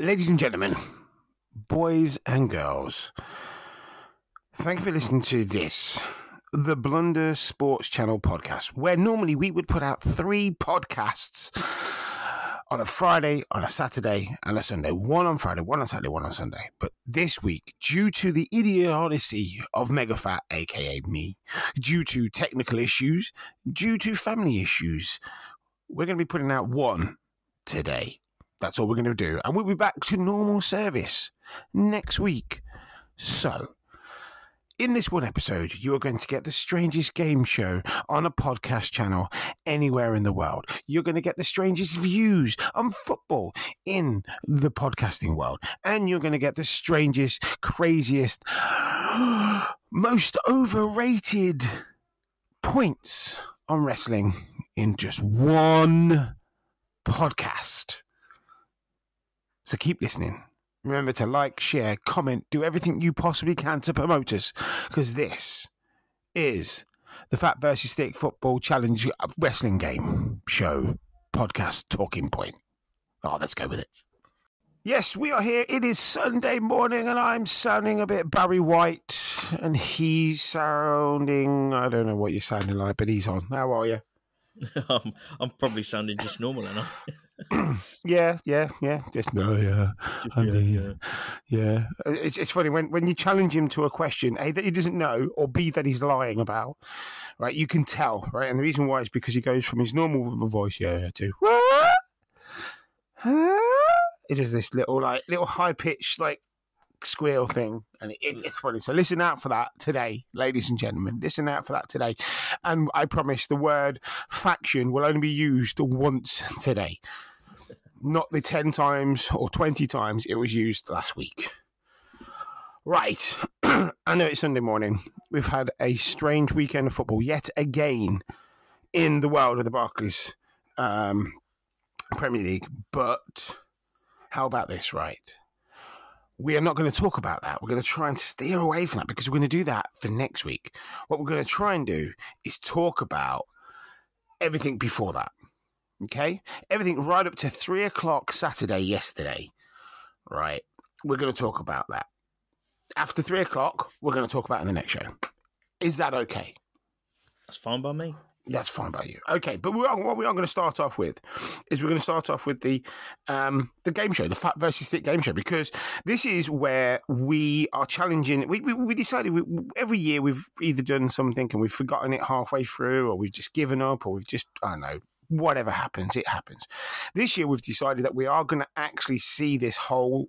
ladies and gentlemen, boys and girls, thank you for listening to this, the Blunder Sports Channel podcast, where normally we would put out three podcasts on a Friday, on a Saturday, and a Sunday. One on Friday, one on Saturday, one on Sunday. But this week, due to the idiocy of Mega Phat, aka me, due to technical issues, due to family issues, we're going to be putting out one today. That's all we're going to do. And we'll be back to normal service next week. So, in this one episode, you are going to get the strangest game show on a podcast channel anywhere in the world. You're going to get the strangest views on football in the podcasting world. And you're going to get the strangest, craziest, most overrated points on wrestling in just one podcast. So keep listening. Remember to like, share, comment, do everything you possibly can to promote us because this is the Phat versus Thick Football Challenge Wrestling Game Show Podcast Talking Point. Oh, let's go with it. Yes, we are here. It is Sunday morning, and I'm sounding a bit Barry White, and he's sounding I don't know what you're sounding like, but he's on. How are you? I'm, I'm probably sounding just normal enough. yeah, yeah, yeah. Just oh yeah, Just, I'm yeah, yeah. yeah. It's it's funny when when you challenge him to a question, a that he doesn't know, or b that he's lying about. Right, you can tell, right, and the reason why is because he goes from his normal voice, yeah, yeah, to what? Huh? It is this little like little high pitched like squeal thing, and it, it's funny. So listen out for that today, ladies and gentlemen. Listen out for that today, and I promise the word faction will only be used once today not the 10 times or 20 times it was used last week. Right. I know it's Sunday morning. We've had a strange weekend of football yet again in the world of the Barclays um, Premier League. But how about this, right? We are not going to talk about that. We're going to try and steer away from that because we're going to do that for next week. What we're going to try and do is talk about everything before that. Okay? Everything right up to three o'clock Saturday yesterday. Right. We're going to talk about that. After three o'clock, we're going to talk about in the next show. Is that okay? That's fine by me. That's fine by you. Okay, but we are, what we are going to start off with is we're going to start off with the um, the game show, the Phat versus thick game show, because this is where we are challenging. We, we, we decided we, every year we've either done something and we've forgotten it halfway through, or we've just given up, or we've just I don't know. Whatever happens, it happens. This year we've decided that we are going to actually see this whole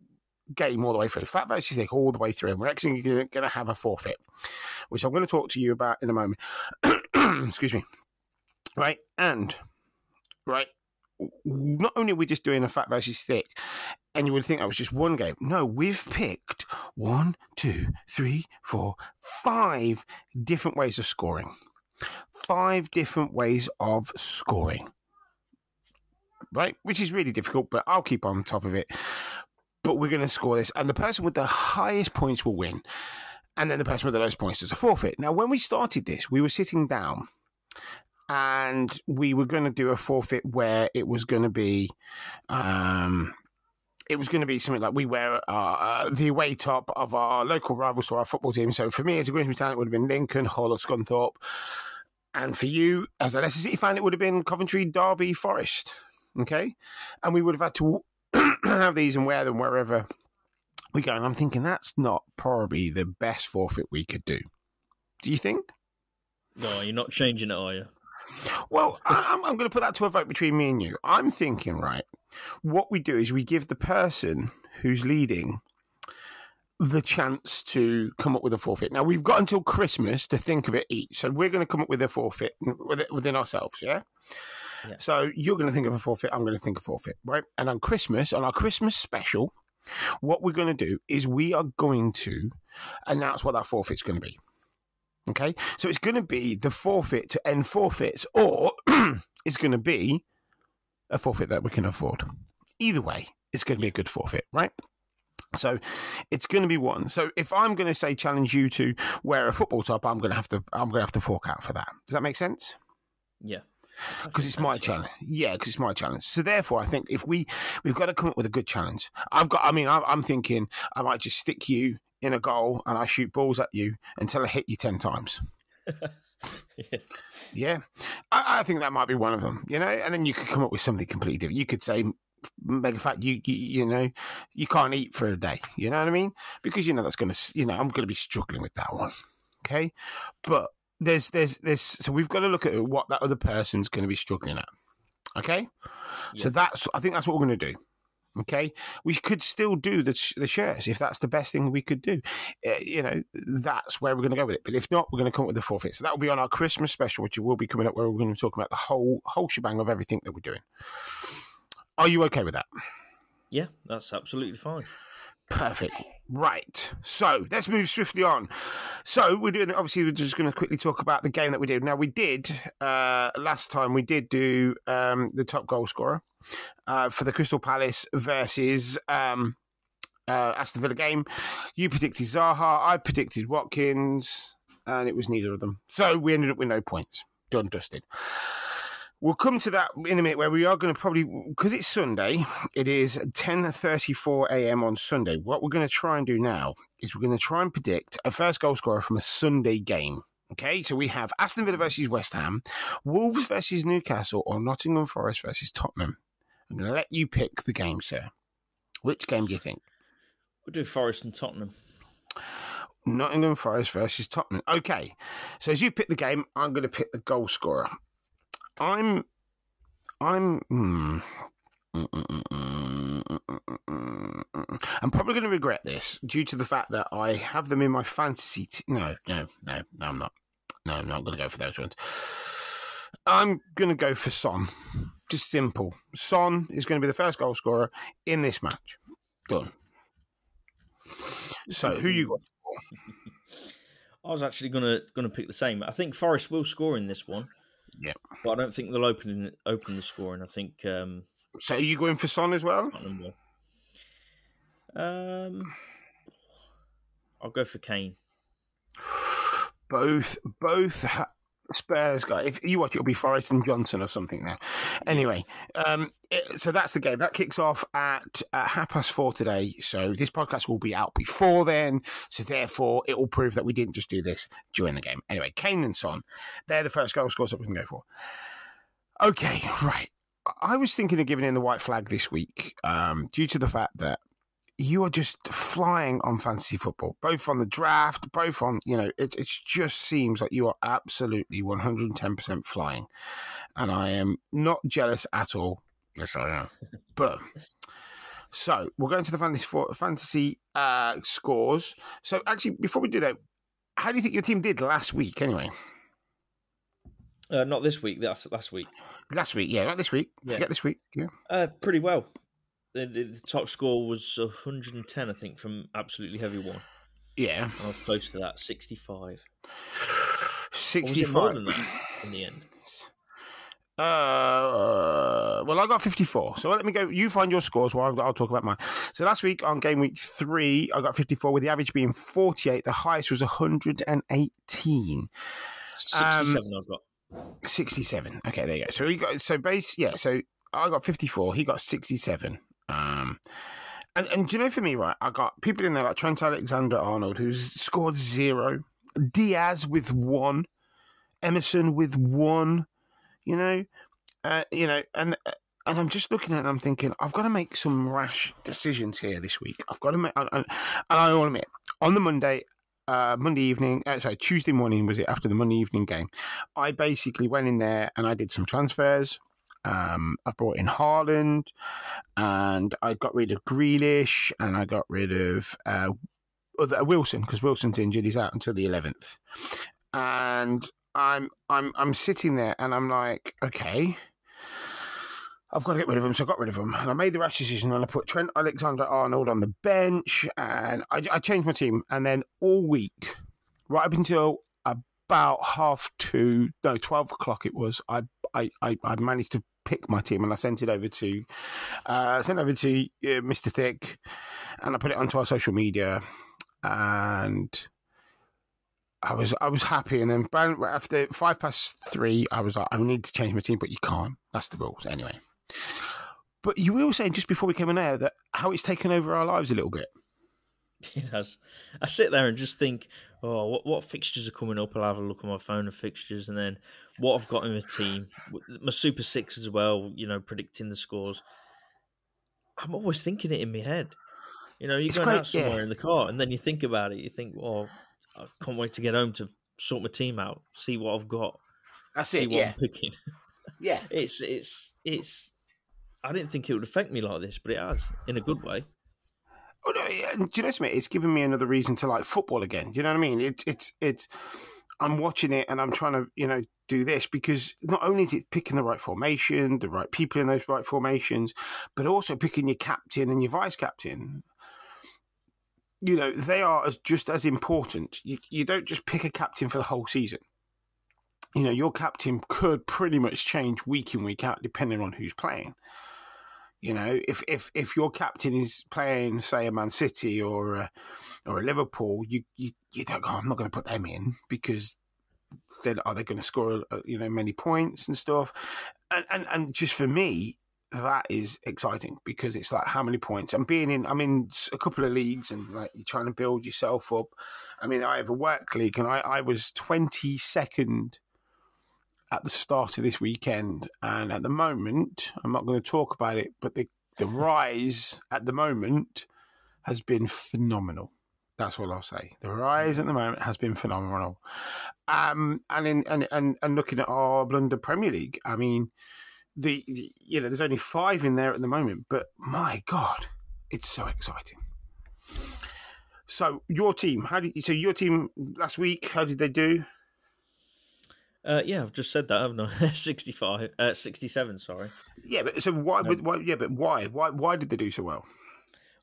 game all the way through, Phat versus thick all the way through, and we're actually going to have a forfeit, which I'm going to talk to you about in a moment. Excuse me right? And right, not only are we just doing a Phat versus thick, and you would think that was just one game. No, we've picked one, two, three, four, five different ways of scoring. Five different ways of scoring. Right, which is really difficult, but I'll keep on top of it. But we're going to score this, and the person with the highest points will win. And then the person with the lowest points does a forfeit. Now, when we started this, we were sitting down and we were going to do a forfeit where it was going to be um it was going to be something like we wear uh, the away top of our local rivals to our football team. So for me, as a Grimsby Town, it would have been Lincoln, Hull, or Scunthorpe. And for you, as a Leicester City fan, it would have been Coventry, Derby, Forest. Okay, and we would have had to have these and wear them wherever we go. And I'm thinking that's not probably the best forfeit we could do. Do you think? No, you're not changing it, are you? Well, I- I'm, I'm going to put that to a vote between me and you. I'm thinking, right, what we do is we give the person who's leading the chance to come up with a forfeit. Now, we've got until Christmas to think of it each. So we're going to come up with a forfeit within ourselves, yeah? Yeah. So you're going to think of a forfeit, I'm going to think of a forfeit, right? And on Christmas, on our Christmas special, what we're going to do is we are going to announce what that forfeit's going to be. Okay, so it's going to be the forfeit to end forfeits, or it's going to be a forfeit that we can afford. Either way, it's going to be a good forfeit, right? So it's going to be one. So if I'm going to say challenge you to wear a football top, I'm going to have to I'm going to have to fork out for that. Does that make sense? Yeah. Because it's my challenge. Yeah, because it's my challenge. So therefore, I think if we we've got to come up with a good challenge. I've got. I mean, I'm, I'm thinking I might just stick you in a goal and I shoot balls at you until I hit you ten times. yeah. Yeah, I, I think that might be one of them. You know, and then you could come up with something completely different. You could say. Mega Phat, you, you you know, you can't eat for a day. You know what I mean? Because you know that's gonna, you know, I'm gonna be struggling with that one. Okay, but there's there's there's so we've got to look at what that other person's going to be struggling at. Okay, so that's I think that's what we're going to do. Okay, we could still do the the shirts if that's the best thing we could do. Uh, you know, that's where we're going to go with it. But if not, we're going to come up with the forfeit. So that will be on our Christmas special, which will be coming up, where we're going to talk about the whole whole shebang of everything that we're doing. Are you okay with that? yeah, that's absolutely fine. Perfect. Right. So let's move swiftly on. So we're doing. Obviously, we're just going to quickly talk about the game that we did. Now we did uh, last time. We did do um, the top goal scorer uh, for the Crystal Palace versus um, uh, Aston Villa game. You predicted Zaha. I predicted Watkins, and it was neither of them. So we ended up with no points. Done, dusted. We'll come to that in a minute where we are going to probably because it's Sunday. It is 10:34 a.m. on Sunday. What we're going to try and do now is we're going to try and predict a first goal scorer from a Sunday game. Okay, so we have Aston Villa versus West Ham, Wolves versus Newcastle, or Nottingham Forest versus Tottenham. I'm going to let you pick the game, sir. Which game do you think? We'll do Forest and Tottenham. Nottingham Forest versus Tottenham. Okay, so as you pick the game, I'm going to pick the goal scorer. I'm, I'm, hmm. I'm probably going to regret this due to the fact that I have them in my fantasy. T- no, no, no, no, I'm not. No, I'm not going to go for those ones. I'm going to go for Son. Just simple. Son is going to be the first goal scorer in this match. Done. So, who you got? I was actually gonna gonna pick the same. I think Forest will score in this one. Yep. But I don't think they'll open open the scoring. I think um, So, are you going for Son as well? Um, I'll go for Kane. both both ha- Spurs guy. If you watch, it'll be Forest and Johnson or something now. Anyway, um, it- so that's the game. That kicks off at, at half past four today. So this podcast will be out before then. So therefore, it will prove that we didn't just do this during the game. Anyway, Kane and Son, they're the first goal scorers that we can go for. Okay, right. I was thinking of giving in the white flag this week um, due to the fact that you are just flying on fantasy football, both on the draft, both on, you know, it, it just seems like you are absolutely 110% flying. And I am not jealous at all. Yes, I am. but so we're going to the fantasy, for, fantasy uh, scores. So actually, before we do that, how do you think your team did last week anyway? Uh, not this week. That's last week. Last week, yeah, not this week. Yeah. Forget this week. Yeah. Uh, pretty well. The, the, the top score was 110, I think, from absolutely heavy one. Yeah. And I was close to that, 65. Or was 65. it more than that in the end? Uh, well, I got 54. So let me go. You find your scores while I'll talk about mine. So last week on game week three, I got 54, with the average being 48. The highest was 118. 67 I've got. 67. Okay, there you go. So he got so base. Yeah. So I got 54. He got 67. Um, and and do you know for me, right? I got people in there like Trent Alexander Arnold, who's scored zero, Diaz with one, Emerson with one. You know, uh, you know, and and I'm just looking at it and I'm thinking I've got to make some rash decisions here this week. I've got to make, and, and I will admit, on the Monday, uh, Monday evening, uh, sorry, Tuesday morning was it after the Monday evening game? I basically went in there and I did some transfers. Um, I brought in Haaland, and I got rid of Grealish, and I got rid of uh, other, Wilson because Wilson's injured; he's out until the eleventh. And I'm I'm I'm sitting there, and I'm like, okay. I've got to get rid of him, so I got rid of him. And I made the rash decision and I put Trent Alexander Arnold on the bench and I, I changed my team. And then all week, right up until about half two, no, 12 o'clock it was, I, I, I, I managed to pick my team and I sent it over to, uh, sent over to uh, Mr. Thick and I put it onto our social media and I was I was happy, and then after five past three, I was like, I need to change my team, but you can't. That's the rules anyway. But you were saying just before we came on air that how it's taken over our lives a little bit. It has. I sit there and just think, oh, what, what fixtures are coming up? I'll have a look on my phone of fixtures, and then what I've got in my team, my Super Six as well. You know, predicting the scores. I'm always thinking it in my head. You know, you're it's going out somewhere yeah. in the car, and then you think about it. You think, well, I can't wait to get home to sort my team out, see what I've got. That's see it. What yeah. I'm picking. Yeah. it's it's it's. I didn't think it would affect me like this, but it has in a good way. Oh, no, do you know what I mean? It's given me another reason to like football again. Do you know what I mean? It's it's it's. I'm watching it and I'm trying to you know do this because not only is it picking the right formation, the right people in those right formations, but also picking your captain and your vice captain. You know they are as just as important. You you don't just pick a captain for the whole season. You know your captain could pretty much change week in week out depending on who's playing. You know, if if if your captain is playing, say, a Man City or a, or a Liverpool, you you you don't go. I'm not going to put them in because then are they going to score uh, you know many points and stuff? And and and just for me, that is exciting because it's like how many points I'm being in. I'm in a couple of leagues and like you're trying to build yourself up. I mean, I have a work league and I I was 22nd at the start of this weekend. And at the moment, I'm not going to talk about it, but the, the rise at the moment has been phenomenal. That's all I'll say. The rise at the moment has been phenomenal. Um, and in and, and and looking at our Blunder Premier League, I mean, the, the you know there's only five in there at the moment, but my God, it's so exciting. So your team, how did? So your team last week, how did they do? Uh, yeah, I've just said that, haven't I? 65, uh, 67, sorry. Yeah, but so why, um, why? Yeah, but why? Why? Why did they do so well?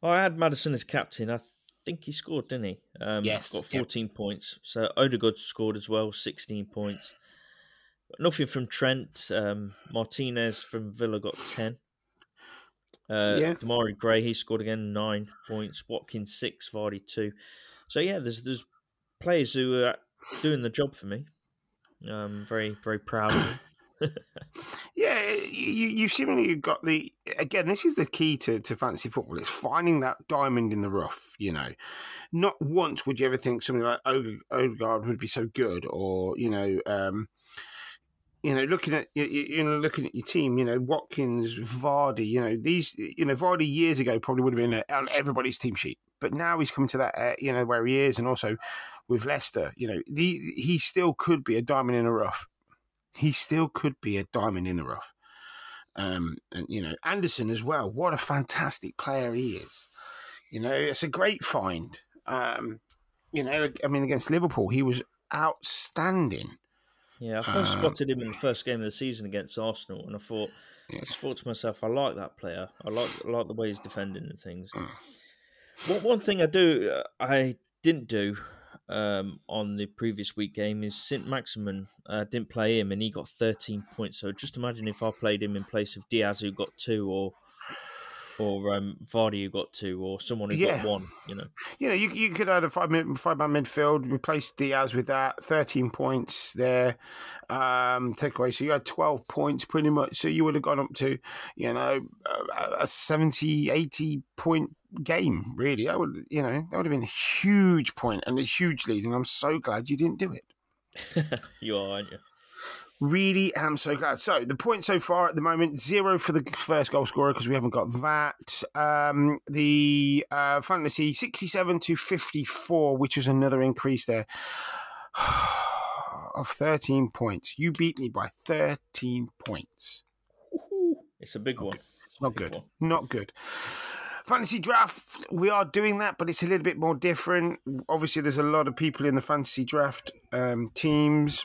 Oh, I had Madison as captain. I think he scored, didn't he? Um, yes, got 14 yep. points. So Odegaard scored as well, 16 points. Nothing from Trent. Um, Martinez from Villa got 10. Uh, yeah. Demarai Gray, he scored again, nine points. Watkins, six. Vardy, two. So, yeah, there's there's players who are doing the job for me. I'm very, very proud yeah, you, you seemingly got the again. This is the key to, to fantasy football. It's finding that diamond in the rough. You know, not once would you ever think something like Odegaard would be so good, or you know, um, you know, looking at you, you know, looking at your team, you know, Watkins, Vardy, you know, these, you know, Vardy years ago probably would have been on everybody's team sheet, but now he's coming to that, uh, you know, where he is, and also with Leicester, you know, the, he still could be a diamond in the rough. He still could be a diamond in the rough. Um, and you know, Andersen as well. What a fantastic player he is. You know, it's a great find. Um, you know, I mean, against Liverpool, he was outstanding. Yeah, I first um, spotted him in the first game of the season against Arsenal, and I thought, yeah. I just thought to myself, I like that player. I like I like the way he's defending and things. Mm. One one thing I do, uh, I didn't do um, on the previous week game is St. Maximin uh, didn't play him, and he got 13 points. So just imagine if I played him in place of Diaz, who got two, or or um, Vardy who got two, or someone who yeah. got one. You know, you know, you you could add a five five man midfield, replace Diaz with that, thirteen points there, um, take away. So you had twelve points pretty much. So you would have gone up to, you know, a, a 70, 80 point game. Really, that would you know that would have been a huge point and a huge lead. And I'm so glad you didn't do it. you are, aren't you? Really am so glad. So the point so far at the moment zero for the first goal scorer because we haven't got that. Um, the uh, fantasy sixty-seven to fifty-four, which was another increase there of thirteen points. You beat me by thirteen points. It's a big one. Not good. One. Not good. Fantasy draft, we are doing that, but it's a little bit more different. Obviously, there's a lot of people in the fantasy draft um, teams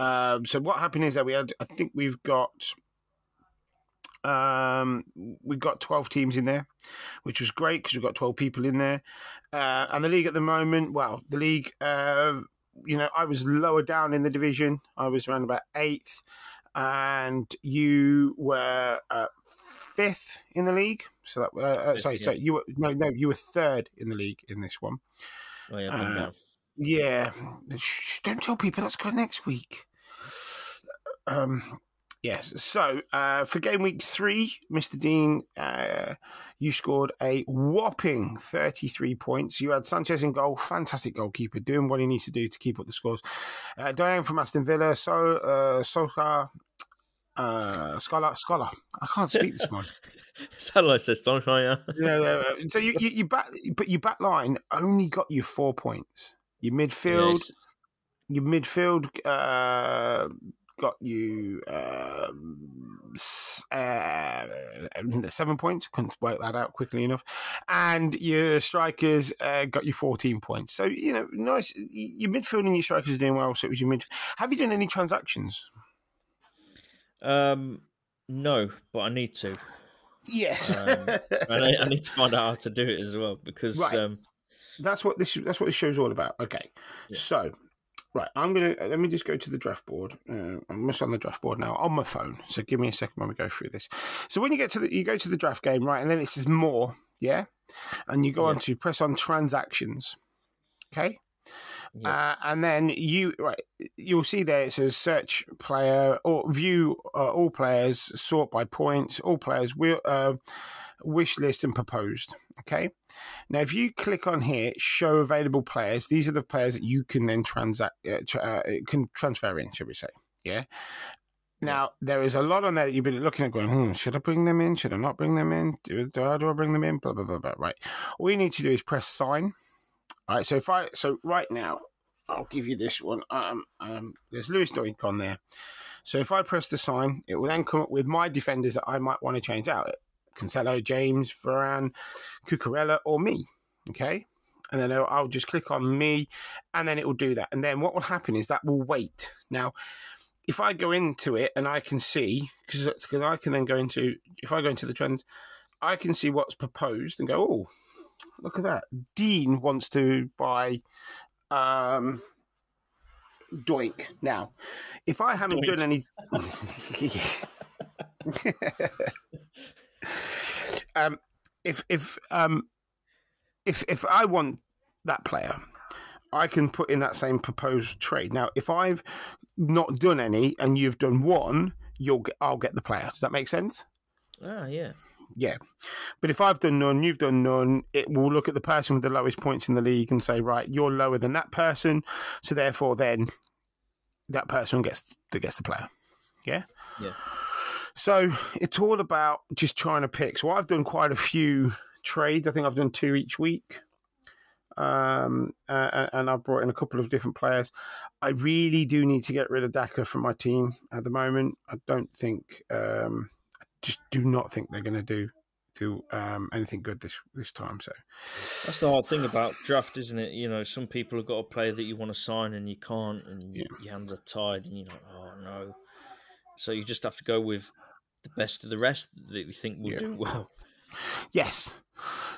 um, so what happened is that we had, I think we've got, um, we've got 12 teams in there, which was great because we've got 12 people in there. Uh, and the league at the moment, well, the league, uh, you know, I was lower down in the division. I was around about eighth, and you were uh, fifth in the league. So that, uh, uh sorry, yeah. sorry, you were no, no, you were third in the league in this one. Oh, yeah, Yeah, Shh, don't tell people that's for next week. Um, yes. So uh, for game week three, Mr. Dean, uh, you scored a whopping thirty-three points. You had Sanchez in goal, fantastic goalkeeper, doing what he needs to do to keep up the scores. Uh, Diane from Aston Villa, so uh, Soka, uh, Scholar, Scholar. I can't speak this morning. Satellite says, don't I? yeah, yeah, yeah. So you, you, you back, but your back line only got you four points. Your midfield, Yes. your midfield uh, got you um, s- uh, seven points. Couldn't work that out quickly enough. And your strikers uh, got you fourteen points. So you know, nice. Your midfield and your strikers are doing well. So it was your mid. Have you done any transactions? Um, no, but I need to. Yes. Um, and I, I need to find out how to do it as well because Right. um, that's what this that's what this show's all about. Okay, Yeah. so right, I'm gonna let me just go to the draft board. Uh, I'm just on the draft board now on my phone. So give me a second when we go through this. So when you get to the you go to the draft game, right, and then it says more, yeah, and you go Yeah. on to press on transactions. Okay. Yeah. Uh, and then you right, you'll see there it says search player or view uh, all players, sort by points, all players will uh, wish list and proposed. Okay, now if you click on here, show available players. These are the players that you can then transact uh, tra- uh, can transfer in, should we say? Yeah. Now there is a lot on there that you've been looking at, going, hmm, should I bring them in? Should I not bring them in? Do, do, I, do I bring them in? Blah blah blah blah. Right. All you need to do is press sign. All right. So if I so right now, I'll give you this one. Um, um, there's Lewis Dunk on there. So if I press the sign, it will then come up with my defenders that I might want to change out. Cancelo, James, Varane, Cucurella, or me. Okay. And then I'll- I'll just click on me, and then it will do that. And then what will happen is that will wait. Now, if I go into it and I can see, because I can then go into, if I go into the trends, I can see what's proposed and go, oh, look at that. Dean wants to buy um, Dunk. Now, if I haven't Dunk. done any. um, if if um, if if I want that player, I can put in that same proposed trade. Now, if I've not done any and you've done one, you'll get, I'll get the player. Does that make sense? ah, yeah, Yeah. But if I've done none, you've done none, it will look at the person with the lowest points in the league and say, right, you're lower than that person, so therefore then that person gets the gets the player. Yeah. Yeah. So it's all about just trying to pick. So I've done quite a few trades. I think I've done two each week. Um, uh, and I've brought in a couple of different players. I really do need to get rid of Daka from my team at the moment. I don't think, um, just do not think they're going to do do um, anything good this this time. So that's the hard thing about draft, isn't it? You know, some people have got a player that you want to sign and you can't, and Yeah. your hands are tied, and you're like, oh no. So you just have to go with the best of the rest that you think will Yeah. do well. Yes.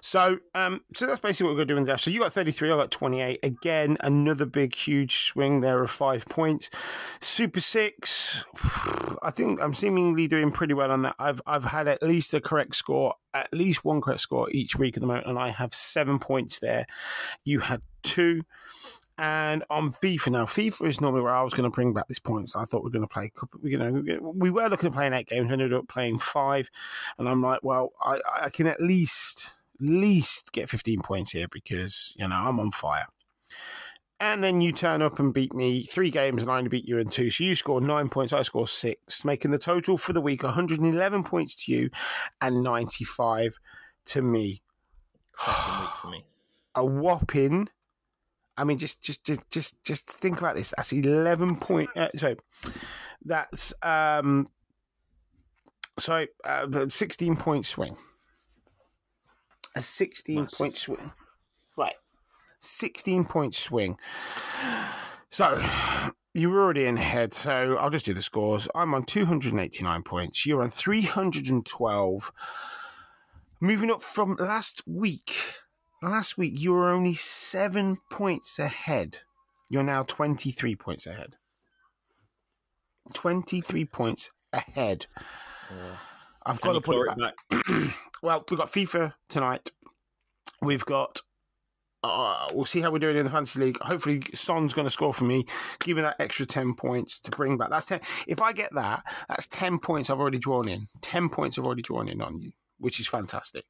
So, um, so that's basically what we're going to do in the So you got 33, I got 28. Again, another big, huge swing there of five points. Super six. I think I'm seemingly doing pretty well on that. I've I've had at least a correct score, at least one correct score each week at the moment, and I have seven points there. You had two. And on FIFA now, FIFA is normally where I was going to bring back this points. I thought we are going to play, a couple, you know, we were looking at playing eight games. We ended up playing five, and I'm like, well, I, I can at least least get 15 points here because you know I'm on fire. And then you turn up and beat me three games, and I only beat you in two. So you score nine points, I score six, making the total for the week 111 points to you and 95 to me. Cracking week for me. A whopping. I mean, just just just just just think about this. That's 11 point. Uh, so that's um. Sorry, uh, 16 point swing. A 16 Massive. point swing. Right. 16 point swing. So you were already in head, so I'll just do the scores. I'm on 289 points. You're on 312. Moving up from last week. Last week, you were only seven points ahead. You're now 23 points ahead. 23 points ahead. Yeah. I've got to put it it back. back? well, we've got FIFA tonight. We've got uh, we'll see how we're doing in the fantasy league. Hopefully, Son's going to score for me. Give me that extra ten points to bring back. That's ten. If I get that, that's ten points I've already drawn in. Ten points I've already drawn in on you, which is fantastic.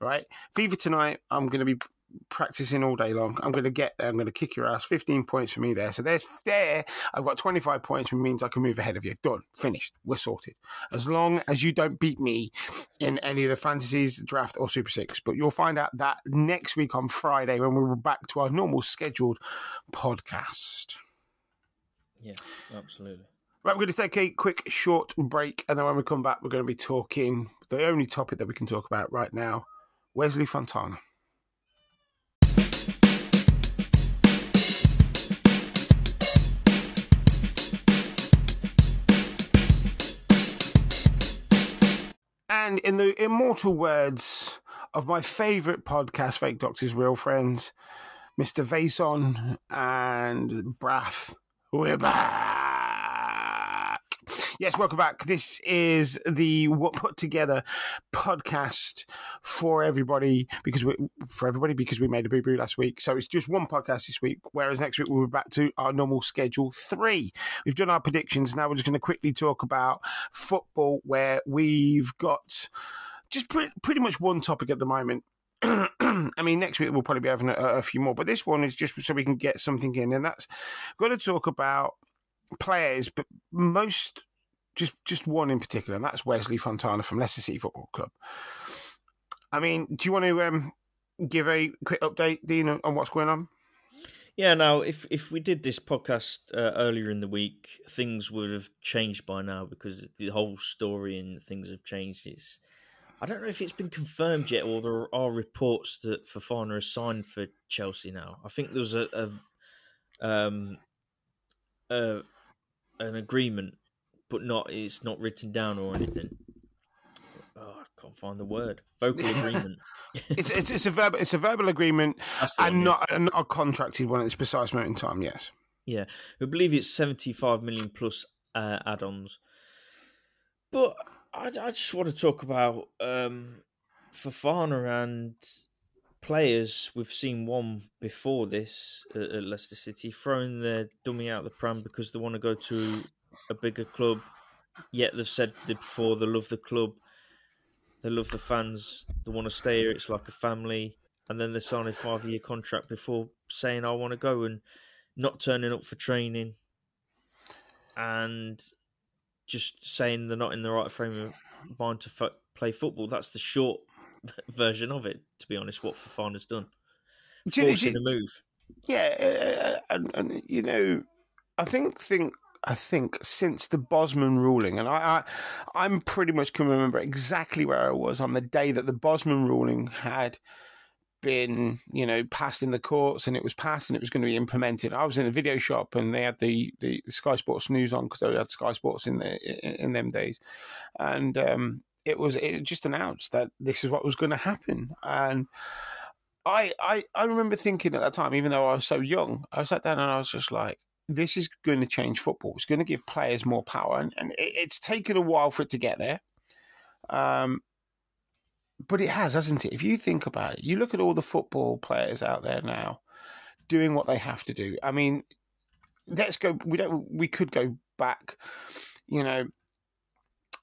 Right? FIFA tonight. I'm going to be practicing all day long. I'm going to get there. I'm going to kick your ass. 15 points for me there. So there's there. I've got 25 points, which means I can move ahead of you. Done. Finished. We're sorted. As long as you don't beat me in any of the fantasies, draft, or Super Six. But you'll find out that next week on Friday when we're back to our normal scheduled podcast. Yeah, absolutely. Right, we're going to take a quick short break, and then when we come back, we're going to be talking the only topic that we can talk about right now Wesley Fofana. And in the immortal words of my favourite podcast, Fake Doctors, Real Friends, Mr. Faison and Braff, we're back. Yes, welcome back. This is the What Put Together podcast for everybody because we for everybody because we made a boo boo last week. So it's just one podcast this week. Whereas next week we'll be back to our normal schedule three. We've done our predictions. Now we're just going to quickly talk about football, where we've got just pre- pretty much one topic at the moment. I mean, next week we'll probably be having a, a, few more, but this one is just so we can get something in, and that's got to talk about players, but most just just one in particular, and that's Wesley Fofana from Leicester City Football Club. I mean, do you want to um, give a quick update, Dean, on what's going on? Yeah, now if if we did this podcast uh, earlier in the week, things would have changed by now because the whole story and things have changed. It's I don't know if it's been confirmed yet, or there are reports that Fofana has signed for Chelsea now. I think there was a, a um a, an agreement but not it's not written down or anything. Oh, I can't find the word. Vocal agreement. it's, it's it's a verbal it's a verbal agreement and one, not, yeah. not a contracted one at this precise moment in time. Yes. Yeah, I believe it's seventy five million plus uh, add-ons. But I, I just want to talk about um, Fofana and players. We've seen one before this at, at Leicester City throwing their dummy out the pram because they want to go to a bigger club. Yet they've said before they love the club, they love the fans, they want to stay here. It's like a family, and then they sign a five-year contract before saying I want to go and not turning up for training, and just saying they're not in the right frame of mind to f- play football. That's the short version of it, to be honest. What Fofana's done, forcing a move. Yeah, uh, uh, and, and you know, I think think I think since the Bosman ruling, and I, I am pretty much can remember exactly where I was on the day that the Bosman ruling had been, you know, passed in the courts and it was passed and it was going to be implemented. I was in a video shop and they had the, the, Sky Sports News on because they had Sky Sports in the in, in them days, and um, it was it just announced that this is what was going to happen and. I, I, I remember thinking at that time, even though I was so young, I sat down and I was just like, this is going to change football. It's going to give players more power, and, and it, it's taken a while for it to get there. Um, but it has, hasn't it? If you think about it, you look at all the football players out there now doing what they have to do. I mean, let's go. We don't. We could go back. You know,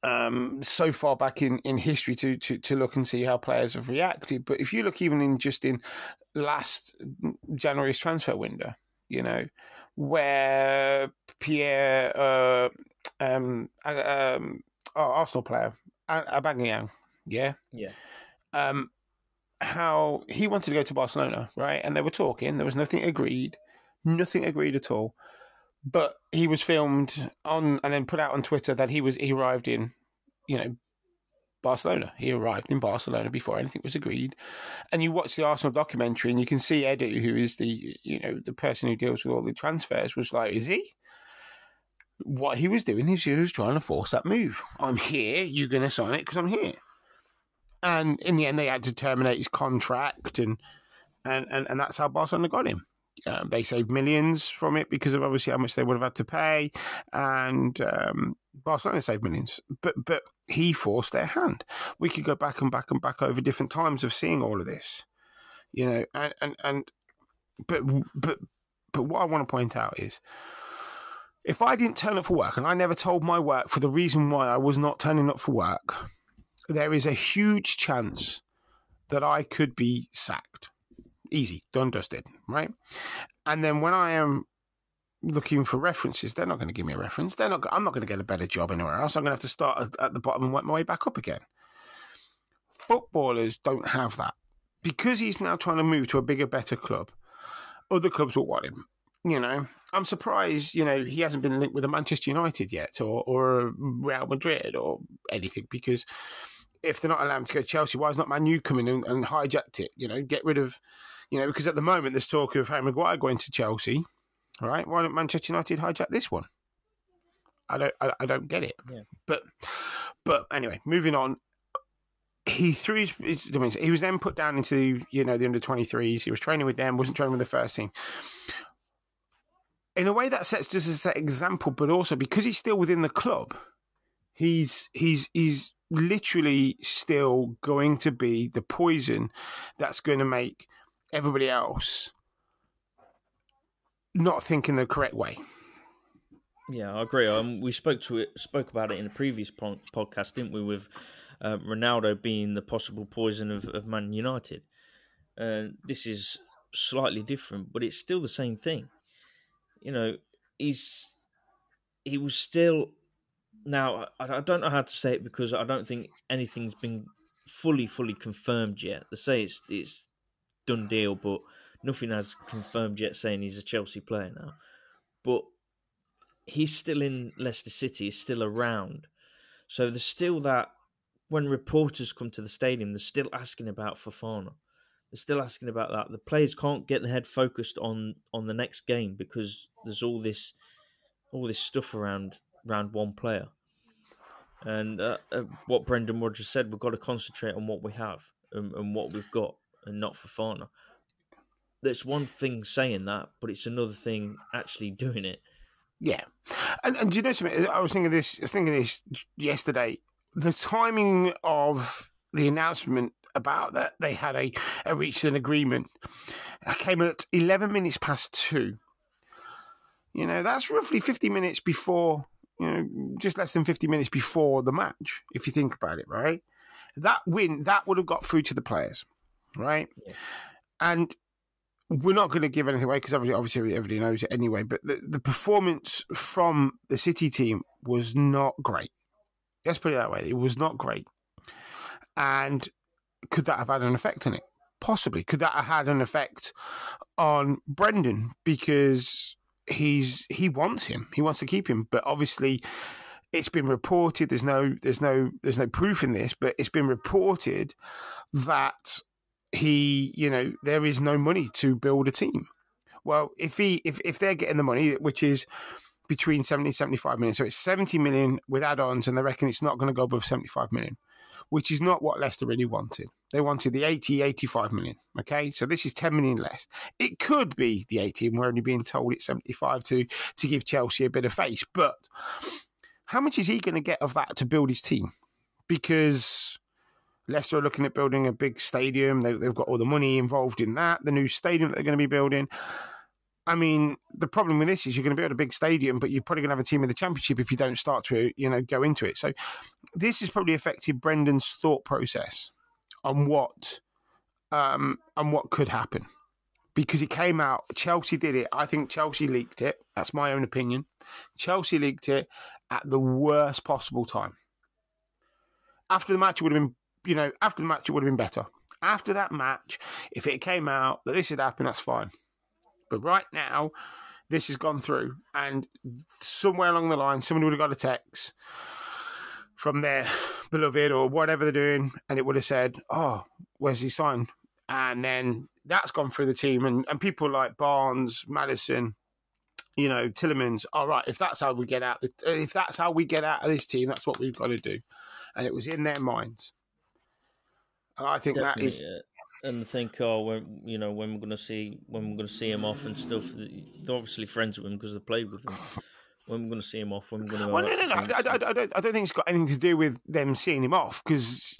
um, so far back in, in history to, to, to look and see how players have reacted. But if you look even in just in last January's transfer window, you know, where Pierre, uh, um, um, oh, Arsenal player, Aubameyang, yeah, yeah, um, how he wanted to go to Barcelona, right? And they were talking. There was nothing agreed, nothing agreed at all. But he was filmed on and then put out on Twitter that he was he arrived in, you know, Barcelona. He arrived in Barcelona before anything was agreed. And you watch the Arsenal documentary and you can see Eddie, who is the you know the person who deals with all the transfers, was like, "Is he?" What he was doing is he was trying to force that move. I'm here. You're going to sign it because I'm here. And in the end, they had to terminate his contract, and and and, and that's how Barcelona got him. Um, they saved millions from it because of obviously how much they would have had to pay, and um, Barcelona saved millions. But but he forced their hand. We could go back and back and back over different times of seeing all of this, you know, and and and but but but what I want to point out is if I didn't turn up for work and I never told my work for the reason why I was not turning up for work, there is a huge chance that I could be sacked. Easy, done, dusted, right? And then when I am looking for references, they're not going to give me a reference. They're not. I'm not going to get a better job anywhere else. I'm going to have to start at, the bottom and work my way back up again. Footballers don't have that because he's now trying to move to a bigger, better club. Other clubs will want him. You know, I'm surprised. You know, he hasn't been linked with a Manchester United yet, or or Real Madrid, or anything. Because if they're not allowed to go to Chelsea, why is not Man U coming and, and hijacked it? You know, get rid of. You know, because at the moment there's talk of Harry Maguire going to Chelsea all right, why don't Manchester United hijack this one? I don't, I, I don't get it. Yeah. But, but anyway, moving on. He threw his, his. He was then put down into you know the under twenty threes. He was training with them, wasn't training with the first team. In a way, that sets just as an example, but also because he's still within the club, he's he's he's literally still going to be the poison that's going to make everybody else not thinking the correct way. Yeah, I agree. Um, we spoke to it, spoke about it in a previous podcast, didn't we? With uh, Ronaldo being the possible poison of, of Man United. Uh, this is slightly different, but it's still the same thing. You know, he's he was still. Now I, I don't know how to say it because I don't think anything's been fully fully confirmed yet. They say it's it's done deal, but nothing has confirmed yet saying he's a Chelsea player now. But he's still in Leicester City, he's still around. So there's still that when reporters come to the stadium, they're still asking about Fofana. They're still asking about that. The players can't get their head focused on on the next game because there's all this all this stuff around around one player. And uh, uh, what Brendan Rodgers said, we've got to concentrate on what we have and, and what we've got, and not Fofana that's one thing saying that, but it's another thing actually doing it. Yeah, and and do you know something? I was thinking this. I was thinking this yesterday. The timing of the announcement about that they had a, a reached an agreement came at eleven minutes past two. You know, that's roughly fifty minutes before. You know, just less than fifty minutes before the match. If you think about it, right? That win that would have got through to the players, right? Yeah. And we're not going to give anything away because obviously, obviously everybody knows it anyway. But the, the performance from the City team was not great. Let's put it that way. It was not great. And could that have had an effect on it? Possibly. Could that have had an effect on Brendan because he's he wants him. He wants to keep him. But obviously, it's been reported. There's no there's no there's no proof in this, but it's been reported that he, you know, there is no money to build a team. Well, if he, if, if they're getting the money, which is between 70 and 75 million, so it's 70 million with add-ons, and they reckon it's not going to go above 75 million, which is not what Leicester really wanted. They wanted the 80, 85 million. Okay, so this is 10 million less. It could be the 80, and we're only being told it's 75 to to give Chelsea a bit of face. But how much is he going to get of that to build his team? Because Leicester are looking at building a big stadium. They, have got all the money involved in that. The new stadium that they're going to be building. I mean, the problem with this is you're going to build a big stadium, but you're probably going to have a team in the championship if you don't start to, you know, go into it. So this has probably affected Brendan's thought process on what um on what could happen. Because it came out, Chelsea did it. I think Chelsea leaked it. That's my own opinion. Chelsea leaked it at the worst possible time. After the match, it would have been you know, after the match, it would have been better. After that match, if it came out that this had happened, that's fine. But right now, this has gone through, and somewhere along the line, somebody would have got a text from their beloved or whatever they're doing, and it would have said, "Oh, where's he signed?" And then that's gone through the team, and, and people like Barnes, Madison, you know, Tielemans. All right, if that's how we get out, if that's how we get out of this team, that's what we've got to do. And it was in their minds. And I think Definitely, that is. Yeah. And think, oh, when you know when we're going to see when we're going to see him off and stuff. They're obviously friends with him because they played with him. when we're going to see him off, when we're going to. Well, no, no, no. I, I, I, don't. I don't think it's got anything to do with them seeing him off because,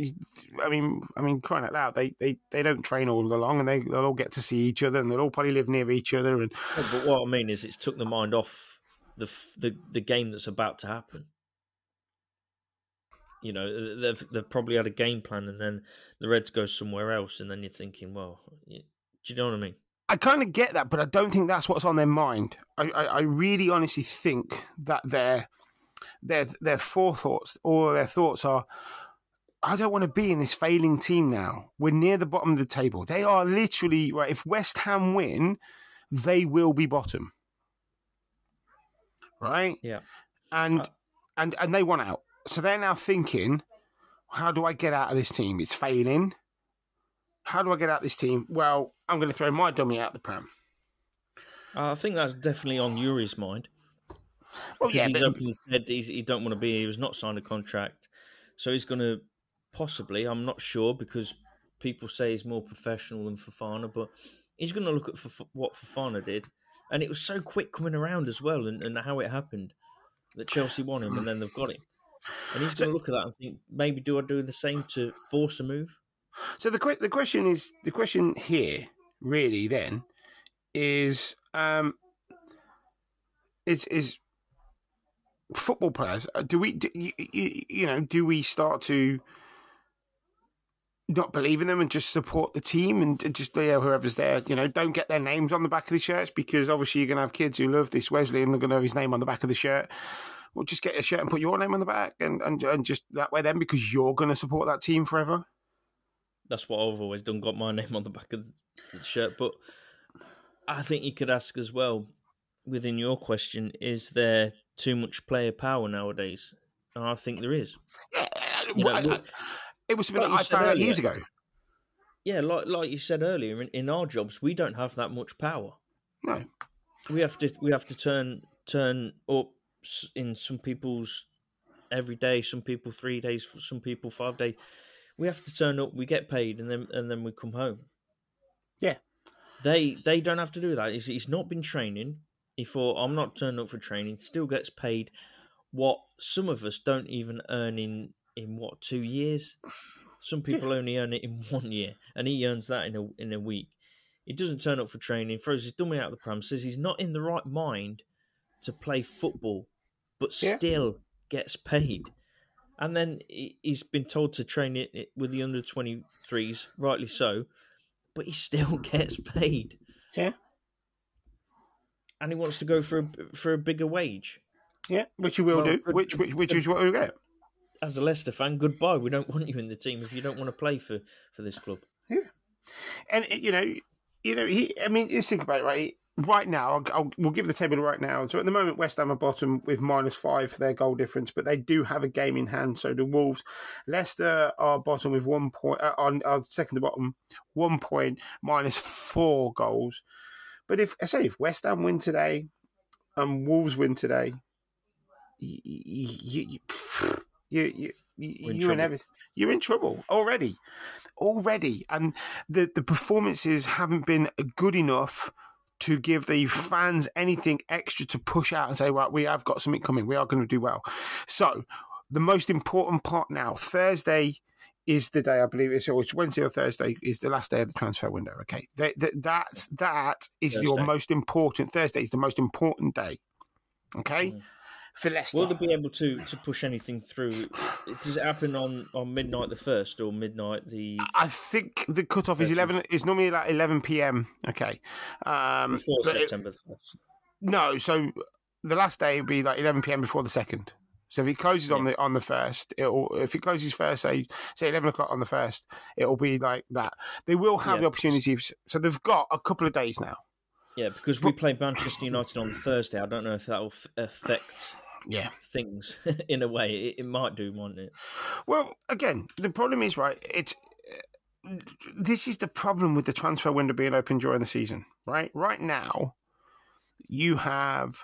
I mean, I mean, crying out loud, they, they, they don't train all along, and they they'll all get to see each other, and they'll all probably live near each other. And but what I mean is, it's took the mind off the the the game that's about to happen. You know, they've they've probably had a game plan, and then the Reds go somewhere else, and then you're thinking, well, do you know what I mean? I kind of get that, but I don't think that's what's on their mind. I, I, I really honestly think that their their their forethoughts or their thoughts are I don't want to be in this failing team now. We're near the bottom of the table. They are literally right. If West Ham win, they will be bottom. Right? Yeah. And uh, and and they want out. So they're now thinking, how do I get out of this team? It's failing. How do I get out of this team? Well, I'm going to throw my dummy out the pram. Uh, I think that's definitely on Youri's mind. Well, yeah, he's but... openly said he don't want to be. He was not signed a contract, so he's going to possibly. I'm not sure because people say he's more professional than Fofana, but he's going to look at what Fofana did, and it was so quick coming around as well, and, and how it happened that Chelsea won him, and then they've got him, and he's going to look at that and think maybe do I do the same to force a move? So the the question is the question here really then is um is is football players uh, do we do, you, you know do we start to not believe in them and just support the team and just you know, whoever's there, you know, don't get their names on the back of the shirts because obviously you're going to have kids who love this Wesley and they're going to have his name on the back of the shirt. Well, just get a shirt and put your name on the back and, and, and just that way then because you're going to support that team forever. That's what I've always done. Got my name on the back of the shirt, but I think you could ask as well within your question: Is there too much player power nowadays? And I think there is. Yeah, uh, you know, it was something like I found out years ago. Yeah, like like you said earlier, in, in our jobs, we don't have that much power. No, we have to we have to turn turn up in some people's every day, some people three days, some people five days we have to turn up, we get paid, and then and then we come home. Yeah, they they don't have to do that. He's, he's not been training. He thought I'm not turning up for training. Still gets paid what some of us don't even earn in in what two years. Some people yeah. only earn it in one year, and he earns that in a in a week. He doesn't turn up for training, throws his dummy out of the pram, says he's not in the right mind to play football, but yeah. still gets paid and then he's been told to train it with the under 23s, rightly so, but he still gets paid. Yeah. And he wants to go for a, for a bigger wage. Yeah, which he will well, do. Which which which is what he'll get. As a Leicester fan, goodbye. We don't want you in the team if you don't want to play for, for this club. Yeah, and you know, you know, he. I mean, just think about it, right? right now, I'll, I'll, we'll give the table right now. So at the moment, West Ham are bottom with minus five for their goal difference, but they do have a game in hand. So the Wolves, Leicester are bottom with one point, uh, on, on second to bottom, one point, minus four goals. But if I say if West Ham win today and Wolves win today, you you you, you, you you're in. You're in trouble already, already, and the the performances haven't been good enough to give the fans anything extra to push out and say, right, we have got something coming. We are going to do well. So the most important part now, Thursday is the day I believe it's, or it's Wednesday or Thursday is the last day of the transfer window. Okay, that, that that's that is Thursday. your most important. Thursday is the most important day. Okay. Mm for Leicester. Will they be able to to push anything through? Does it happen on, on midnight the first or midnight the? I think the cutoff is eleven. Is normally like eleven p.m. Okay, um, before September. It, no, so the last day would be like eleven p.m. before the second. So if it closes yeah. on the on the first, it'll if it closes first, say say eleven o'clock on the first, it'll be like that. They will have yeah. the opportunity. So they've got a couple of days now. Yeah, because we play Manchester United on Thursday. I don't know if that will affect yeah things in a way. It, it might do, won't it? Well, again, the problem is right. It's uh, this is the problem with the transfer window being open during the season. Right, right now, you have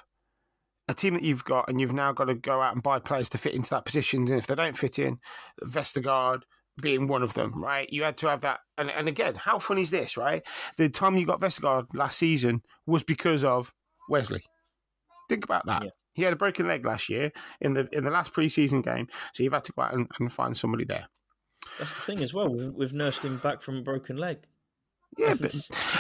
a team that you've got, and you've now got to go out and buy players to fit into that position. And if they don't fit in, Vestergaard being one of them, right? You had to have that. And, and again, how fun is this, right? The time you got Vestergaard last season was because of Wesley. Think about that. Yeah. He had a broken leg last year in the in the last preseason game, so you've had to go out and, and find somebody there. That's the thing as well. We've, we've nursed him back from a broken leg. Yeah, but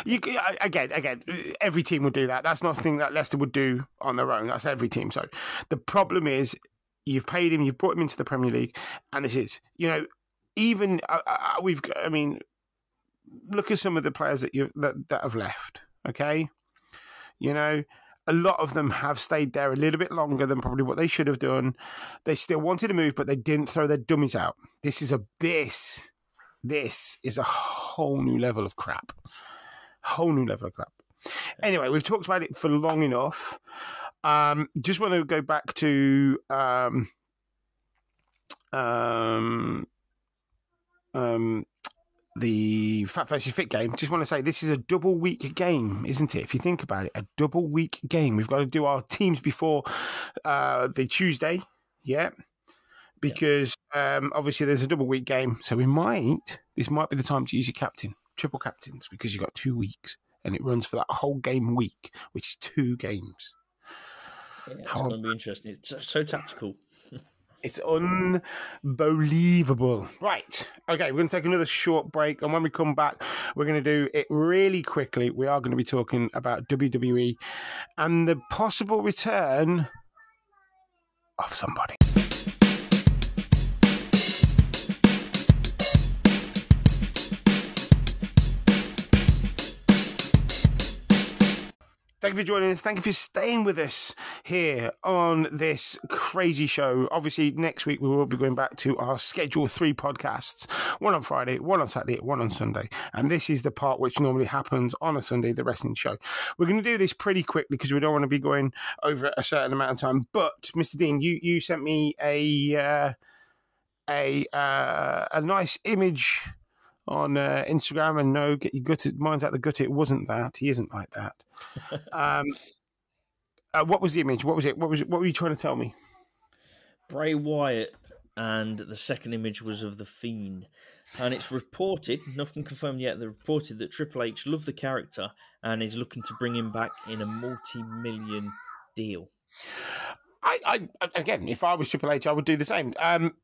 you again, again, every team would do that. That's not thing that Leicester would do on their own. That's every team. So the problem is, you've paid him, you've brought him into the Premier League, and this is, you know, even uh, we've. I mean, look at some of the players that you that that have left. Okay, you know, a lot of them have stayed there a little bit longer than probably what they should have done. They still wanted to move, but they didn't throw their dummies out. This is a this this is a whole new level of crap. Whole new level of crap. Anyway, we've talked about it for long enough. Um, just want to go back to um, um, um, the Phat versus Thick game. Just want to say this is a double week game, isn't it? If you think about it, a double week game. We've got to do our teams before uh, the Tuesday, yeah, because yeah. Um, obviously there's a double week game, so we might this might be the time to use your captain, triple captains, because you've got two weeks and it runs for that whole game week, which is two games. Yeah, it's going to be interesting. It's so, so tactical. It's unbelievable. Right. Okay, we're going to take another short break. And when we come back, we're going to do it really quickly. We are going to be talking about WWE and the possible return of somebody. Thank you for joining us. Thank you for staying with us here on this crazy show. Obviously, next week we will be going back to our Schedule 3 podcasts one on Friday, one on Saturday, one on Sunday. And this is the part which normally happens on a Sunday, the wrestling show. We're going to do this pretty quickly because we don't want to be going over a certain amount of time. But, Mr. Dean, you, you sent me a. Uh, a uh, a nice image on uh, Instagram and no, get your gutted. Mine's out the gut. It wasn't that. He isn't like that. um, uh, what was the image? What was it? What was it? What were you trying to tell me? Bray Wyatt, and the second image was of the Fiend. And it's reported, nothing confirmed yet. They reported that Triple H loved the character and is looking to bring him back in a multi-million deal. I, I again, if I was Triple H, I would do the same. Um,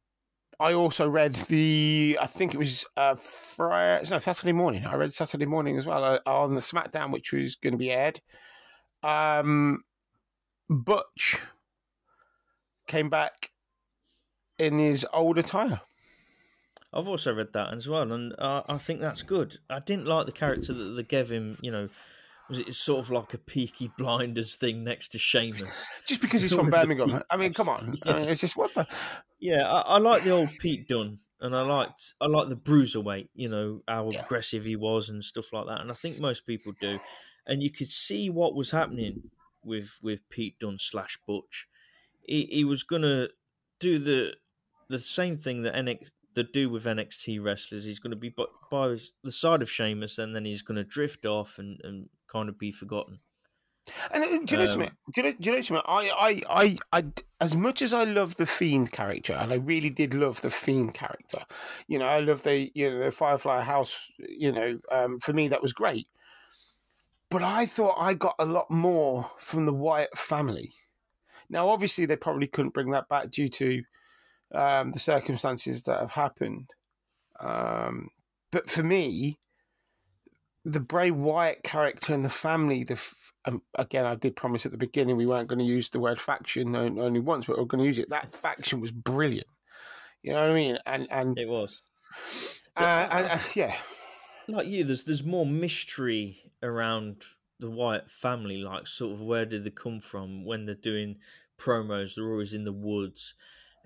I also read the, I think it was uh, Friday, no, Saturday morning. I read Saturday morning as well uh, on the SmackDown, which was going to be aired. Um, Butch came back in his old attire. I've also read that as well, and uh, I think that's good. I didn't like the character that they gave him, you know, was it sort of like a Peaky Blinders thing next to Sheamus? just because he's from Birmingham. I mean, come on. Yeah. I mean, it's just what the. Yeah, I, I like the old Pete Dunne, and I liked I like the bruiserweight. You know how yeah. aggressive he was and stuff like that. And I think most people do. And you could see what was happening with with Pete Dunne slash Butch. He he was gonna do the the same thing that NXT the do with NXT wrestlers. He's going to be by, by the side of Sheamus, and then he's going to drift off and, and kind of be forgotten. And uh, do you know um, something? Do you know, do you know something? I, I, I, I, as much as I love the Fiend character, and I really did love the Fiend character. You know, I love the, you know, the Firefly House. You know, um, for me that was great. But I thought I got a lot more from the Wyatt family. Now, obviously, they probably couldn't bring that back due to um, the circumstances that have happened. Um, but for me, the Bray Wyatt character and the family, the um, again, I did promise at the beginning we weren't going to use the word faction only once, but we're going to use it. That faction was brilliant. You know what I mean? And and it was. Uh, and, uh, yeah. Like you, there's there's more mystery around the Wyatt family. Like, sort of, where did they come from? When they're doing promos, they're always in the woods.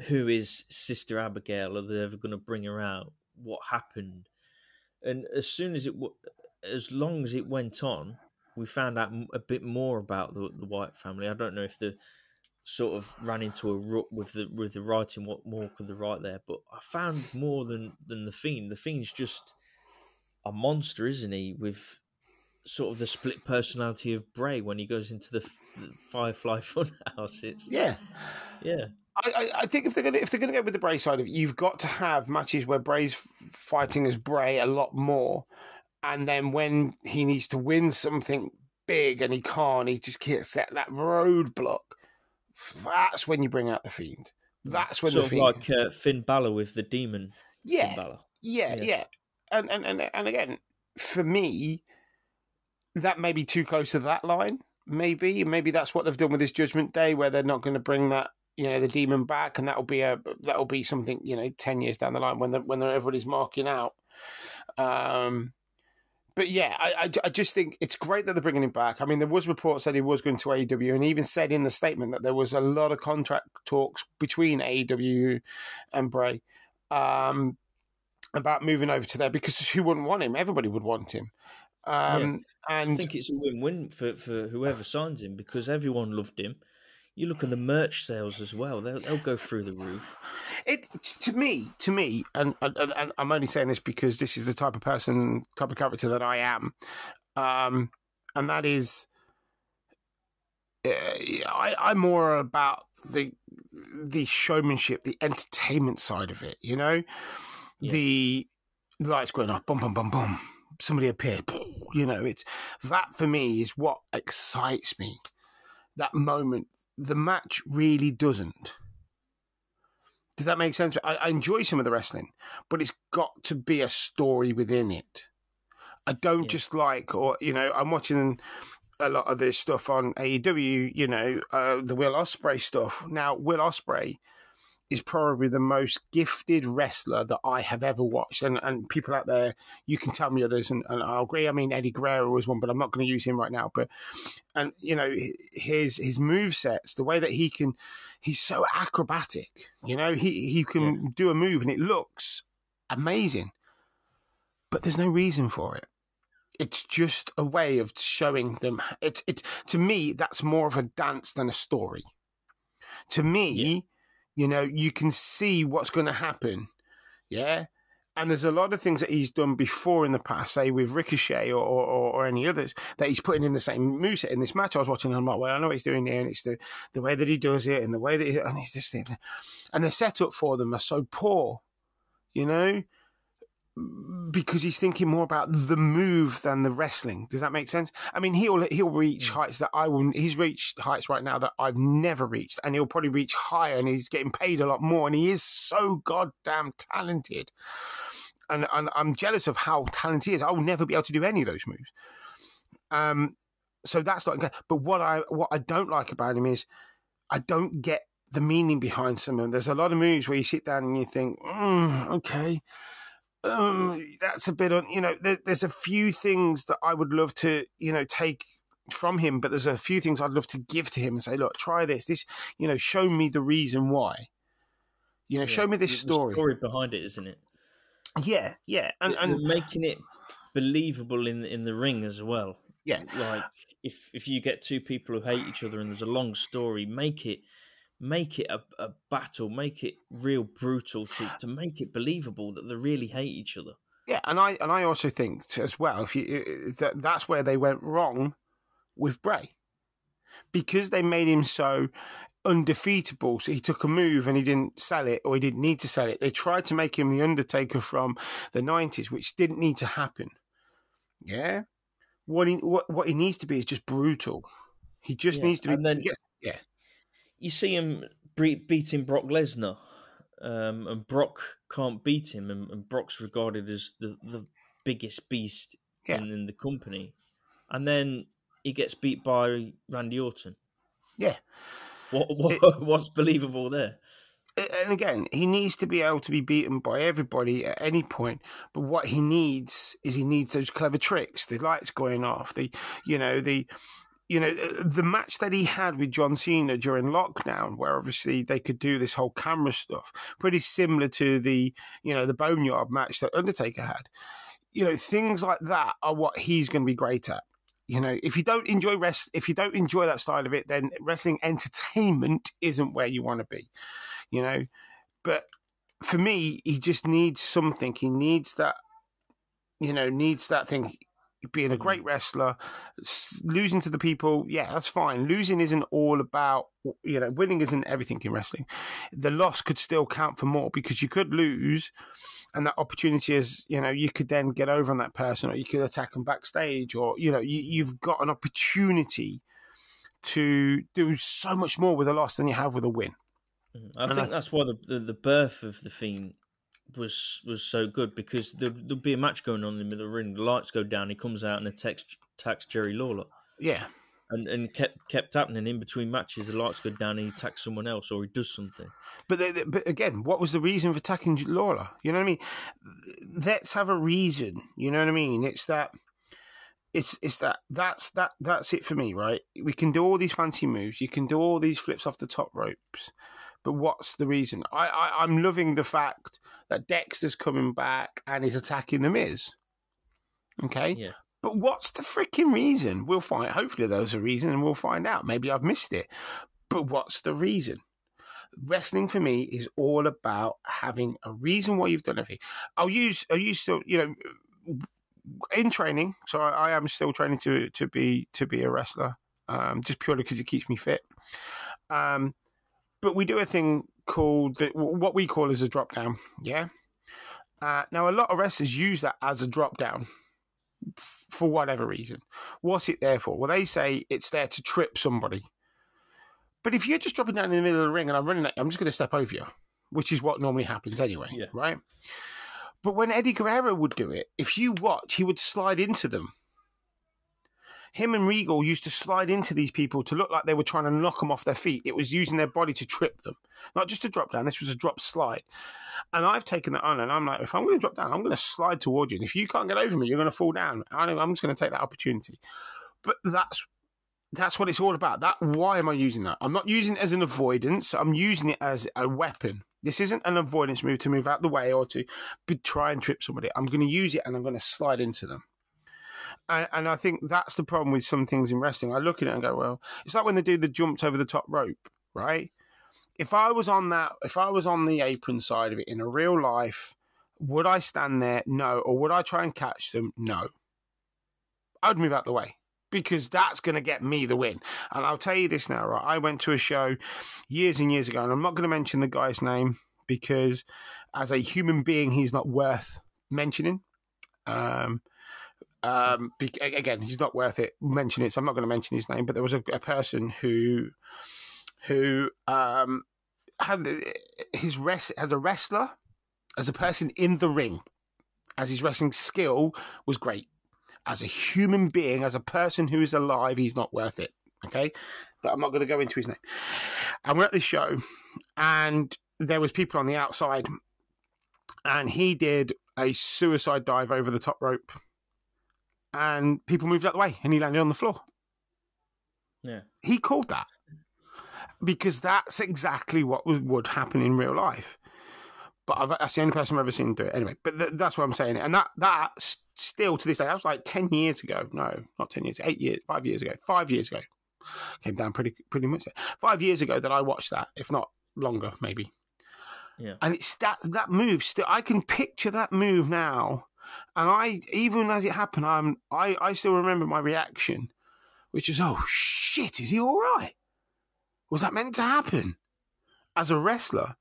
Who is Sister Abigail? Are they ever going to bring her out? What happened? And as soon as it as long as it went on, we found out a bit more about the, the Wyatt family. I don't know if the sort of ran into a rut with the with the writing. What more could they write there? But I found more than than the Fiend. The Fiend's just a monster, isn't he? With sort of the split personality of Bray when he goes into the, the Firefly Funhouse. It's yeah, yeah. I, I, think if they're gonna if they're gonna go with the Bray side of it, you've got to have matches where Bray's fighting as Bray a lot more, and then when he needs to win something big and he can't, he just gets that, that roadblock That's when you bring out the fiend. That's when sort the of fiend. like uh, Finn Balor with the demon. yeah, Finn Balor. yeah, Yeah. yeah, And, and and and again, for me, that may be too close to that line. Maybe, maybe that's what they've done with this Judgment Day, where they're not going to bring that, you know, the demon back, and that'll be a that'll be something, you know, ten years down the line when the, when everybody's marking out. Um, but yeah, I, I, I just think it's great that they're bringing him back. I mean, there was reports that he was going to AEW, and he even said in the statement that there was a lot of contract talks between AEW and Bray um, about moving over to there because who wouldn't want him? Everybody would want him. Um, I And think it's a win-win for, for whoever signs him because everyone loved him. You look at the merch sales as well; they'll, they'll go through the roof. it to me, to me, and, and, and I'm only saying this because this is the type of person, type of character that I am, um, and that is, uh, I, I'm more about the the showmanship, the entertainment side of it. You know, Yeah. the lights going off, boom, boom, boom, boom. Somebody appeared. You know, it's that for me is what excites me. That moment, the match really doesn't. Does that make sense? I, I enjoy some of the wrestling, but it's got to be a story within it. I don't Yeah. just like, or you know, I'm watching a lot of this stuff on AEW. You know, uh, the Will Ospreay stuff. Now, Will Ospreay is probably the most gifted wrestler that I have ever watched, and and people out there, you can tell me others, and, and I'll agree. I mean, Eddie Guerrero was one, but I'm not going to use him right now. But and you know, his his move sets, the way that he can he's so acrobatic. You know, he he can do a move and it looks amazing, but there's no reason for it. It's just a way of showing them. It's it's to me that's more of a dance than a story. To me, Yeah. You know, you can see what's going to happen. Yeah. And there's a lot of things that he's done before in the past, say with Ricochet or, or, or any others, that he's putting in the same moveset in this match. I was watching and I'm like, well, I know what he's doing here, and it's the, the way that he does it and the way that he, and he's just and the setup for them are so poor, you know, because he's thinking more about the move than the wrestling. Does that make sense? I mean, he'll he'll reach heights that I will. He's reached heights right now that I've never reached, and he'll probably reach higher, and he's getting paid a lot more, and he is so goddamn talented. And, and I'm jealous of how talented he is. I will never be able to do any of those moves. Um, so that's not. good. But what I what I don't like about him is I don't get the meaning behind some of them. There's a lot of moves where you sit down and you think, mm, okay, um, that's a bit on. You know, there, there's a few things that I would love to, you know, take from him, but there's a few things I'd love to give to him and say, look, try this. This, you know, show me the reason why. You know, Yeah. show me this story. story behind it, isn't it? Yeah, yeah, and They're and making it believable in in the ring as well. Yeah. like if if you get two people who hate each other and there's a long story, make it make it a, a battle, make it real brutal to to make it believable that they really hate each other. Yeah, and I and I also think as well if you that that's where they went wrong with Bray because they made him so undefeatable. So he took a move and he didn't sell it, or he didn't need to sell it. They tried to make him the Undertaker from the nineties, which didn't need to happen. Yeah, what he what what he needs to be is just brutal. He just Yeah, needs to be. and then- he yeah, You see him beating Brock Lesnar, um, and Brock can't beat him, and, and Brock's regarded as the the biggest beast Yeah. in, in the company, and then he gets beat by Randy Orton. yeah. What, what what's believable there? and again, he needs to be able to be beaten by everybody at any point. But what he needs is he needs those clever tricks, the lights going off, the you know the you know uh, the match that he had with John Cena during lockdown, where obviously they could do this whole camera stuff, pretty similar to the you know the Boneyard match that Undertaker had. You know things like that are what he's going to be great at. You know, if you don't enjoy rest, if you don't enjoy that style of it, then wrestling entertainment isn't where you want to be you know. But for me, he just needs something. He needs that, you know, needs that thing. Being a great wrestler, losing to the people, yeah, that's fine. Losing isn't all about, you know, winning isn't everything in wrestling. The loss could still count for more because you could lose, and that opportunity is, you know, you could then get over on that person, or you could attack them backstage, or you know, you, you've got an opportunity to do so much more with a loss than you have with a win. Mm-hmm. I think that's why the, the, the birth of the Fiend was was so good because there, there'll be a match going on in the middle of the ring. The lights go down. He comes out and attacks, attacks Jerry Lawler. Yeah, and and kept kept happening in between matches. The lights go down, and he attacks someone else, or he does something. But they, but again, what was the reason for attacking Lawler? You know what I mean? Let's have a reason. You know what I mean? It's that. It's it's that that's that that's it for me, right? We can do all these fancy moves. You can do all these flips off the top ropes, but what's the reason? I, I I'm loving the fact that Dexter's coming back and he's attacking the Miz. Okay, Yeah. but what's the freaking reason? We'll find. Hopefully, there's a reason, and we'll find out. Maybe I've missed it. But what's the reason? Wrestling for me is all about having a reason why you've done everything. I'll use. I'll use. Still, you know, in training. So I, I am still training to to be to be a wrestler, um, just purely because it keeps me fit. Um, but we do a thing called the, what we call as a drop down. Yeah. Uh, now a lot of wrestlers use that as a drop down for whatever reason. What's it there for? Well, they say it's there to trip somebody. But if you're just dropping down in the middle of the ring and I'm running, I'm just going to step over you, which is what normally happens anyway, Yeah. right? But when Eddie Guerrero would do it, if you watch, he would slide into them. Him and Regal used to slide into these people to look like they were trying to knock them off their feet. It was using their body to trip them, not just a drop down. This was a drop slide. And I've taken that on, and I'm like, if I'm going to drop down, I'm going to slide towards you. And if you can't get over me, you're going to fall down. I'm just going to take that opportunity. But that's that's what it's all about. That why am I using that? I'm not using it as an avoidance. I'm using it as a weapon. This isn't an avoidance move to move out the way or to be, try and trip somebody. I'm going to use it and I'm going to slide into them. And, and I think that's the problem with some things in wrestling. I look at it and go, well, it's like when they do the jumps over the top rope, right? If I was on that, if I was on the apron side of it in a real life, would I stand there? No. Or would I try and catch them? No. I would move out the way because that's going to get me the win. And I'll tell you this now, right? I went to a show years and years ago, and I'm not going to mention the guy's name because as a human being, he's not worth mentioning. Um, um, be- again, he's not worth it mentioning, it, so I'm not going to mention his name. But there was a, a person who, who um, had his rest as a wrestler, as a person in the ring, as his wrestling skill was great as a human being, as a person who is alive, he's not worth it. Okay, but I'm not going to go into his name. And we're at this show, and there was people on the outside, and he did a suicide dive over the top rope, and people moved out the way, and he landed on the floor. Yeah. He called that because that's exactly what was, would happen in real life. But I've, that's the only person I've ever seen do it. Anyway, but th- that's what I'm saying. And that that still to this day, that was like ten years ago. No, not ten years. Eight years. Five years ago. Five years ago. Came down pretty pretty much. There. Five years ago that I watched that, if not longer, maybe. Yeah. And it's that that move. Still, I can picture that move now. And I, even as it happened, I'm I I still remember my reaction, which is, oh shit, is he all right? Was that meant to happen? As a wrestler,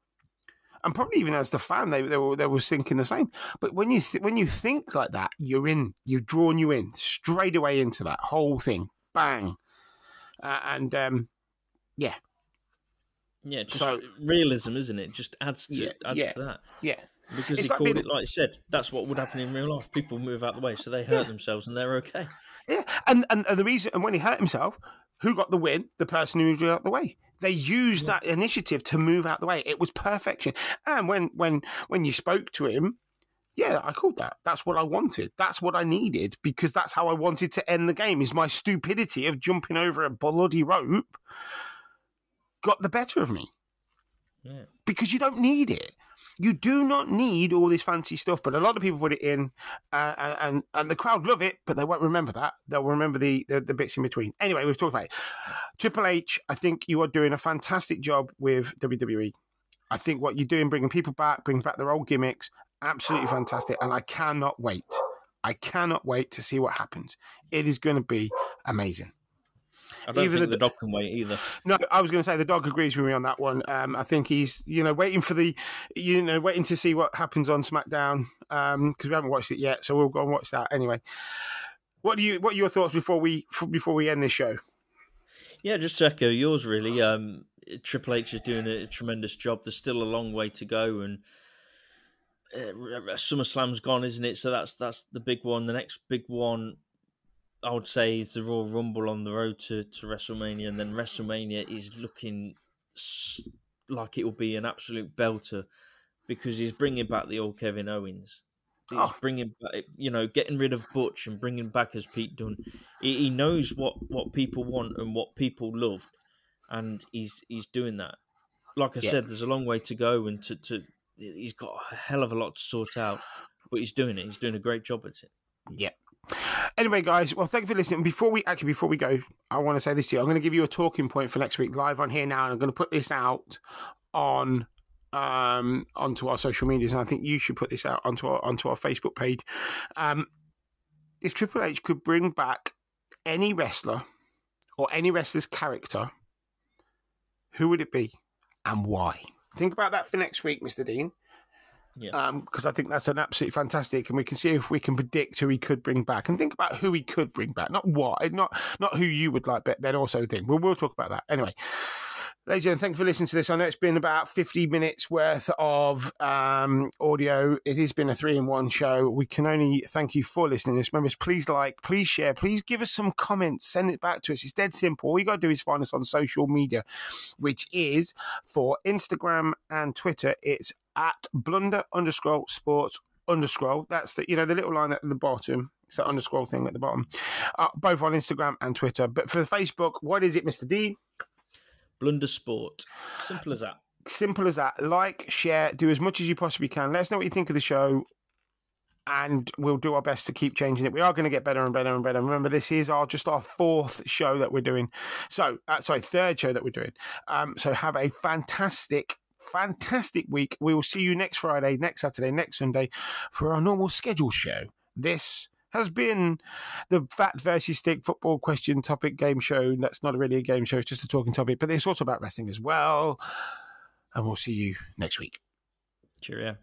and probably even as the fan, they they were they were thinking the same. But when you th- when you think like that, you're in. You've drawn you in straight away into that whole thing. Bang, uh, and um, yeah, Yeah, just So- realism, isn't it? Just adds to Yeah, adds yeah. to that yeah, because It's he like called being- it like he said. That's what would happen in real life. People move out the way, so they hurt Yeah. themselves and they're okay. yeah. And, and and the reason, and when he hurt himself, who got the win? The person who moved out the way. They used that initiative to move out the way. It was perfection. And when when when you spoke to him, yeah, I called that. That's what I wanted. That's what I needed because that's how I wanted to end the game. Is my stupidity of jumping over a bloody rope got the better of me Yeah. because you don't need it. You do not need all this fancy stuff, but a lot of people put it in, uh, and- and and the crowd love it, but they won't remember that. They'll remember the, the the bits in between. Anyway, we've talked about it. Triple H, I think you are doing a fantastic job with WWE. I think what you're doing, bringing people back, bringing back their old gimmicks, absolutely fantastic, and I cannot wait. I cannot wait to see what happens. It is going to be amazing. I don't Even think the- the dog can wait either. No, I was going to say the dog agrees with me on that one. Um, I think he's, you know, waiting for the, you know, waiting to see what happens on SmackDown because we haven't watched it yet. So we'll go and watch that anyway. What do you? What are your thoughts before we before we end this show? Yeah, just to echo yours, really. Um, Triple H is doing a tremendous job. There's still a long way to go, and uh, SummerSlam's gone, isn't it? So that's that's the big one. The next big one, I would say, is the Royal Rumble on the road to, to WrestleMania, and then WrestleMania is looking like it will be an absolute belter because he's bringing back the old Kevin Owens. He's oh. bringing back, you know, getting rid of Butch and bringing back as Pete Dunne. He, he knows what, what people want and what people love, and he's he's doing that. Like I yeah. said, there's a long way to go, and to, to he's got a hell of a lot to sort out, but he's doing it. He's doing a great job at it. Yeah. Anyway, guys, well, thank you for listening. Before we actually, before we go, I want to say this to you. I'm going to give you a talking point for next week live on here now, and I'm going to put this out on um onto our social medias, and I think you should put this out onto our onto our Facebook page. Um, if Triple H could bring back any wrestler or any wrestler's character, who would it be and why? Think about that for next week, Mr. Dean. Yeah. Because um, I think that's an absolutely fantastic, and we can see if we can predict who he could bring back, and think about who he could bring back, not what, not not who you would like, but then also think. We'll, we'll talk about that anyway. Ladies and gentlemen, thank you for listening to this. I know it's been about 50 minutes worth of um, audio. It has been a three in one show. We can only thank you for listening to this. Members, please like, please share, please give us some comments, send it back to us. It's dead simple. All you got to do is find us on social media, which is for Instagram and Twitter, it's at blunder underscore sports underscore. That's the, you know, the little line at the bottom. It's that underscore thing at the bottom. Uh, both on Instagram and Twitter. But for Facebook, what is it, Mr. D? Blunder Sport. Simple as that. Simple as that. Like, share, do as much as you possibly can. Let us know what you think of the show, and we'll do our best to keep changing it. We are going to get better and better and better. Remember, this is our just our fourth show that we're doing. So, uh, sorry, third show that we're doing. Um, so, have a fantastic fantastic week. We will see you next Friday, next Saturday, next Sunday for our normal schedule show. This has been the Phat versus Thick football question topic game show. That's not really a game show, it's just a talking topic, but it's also about wrestling as well. And we'll see you next week. Cheerio.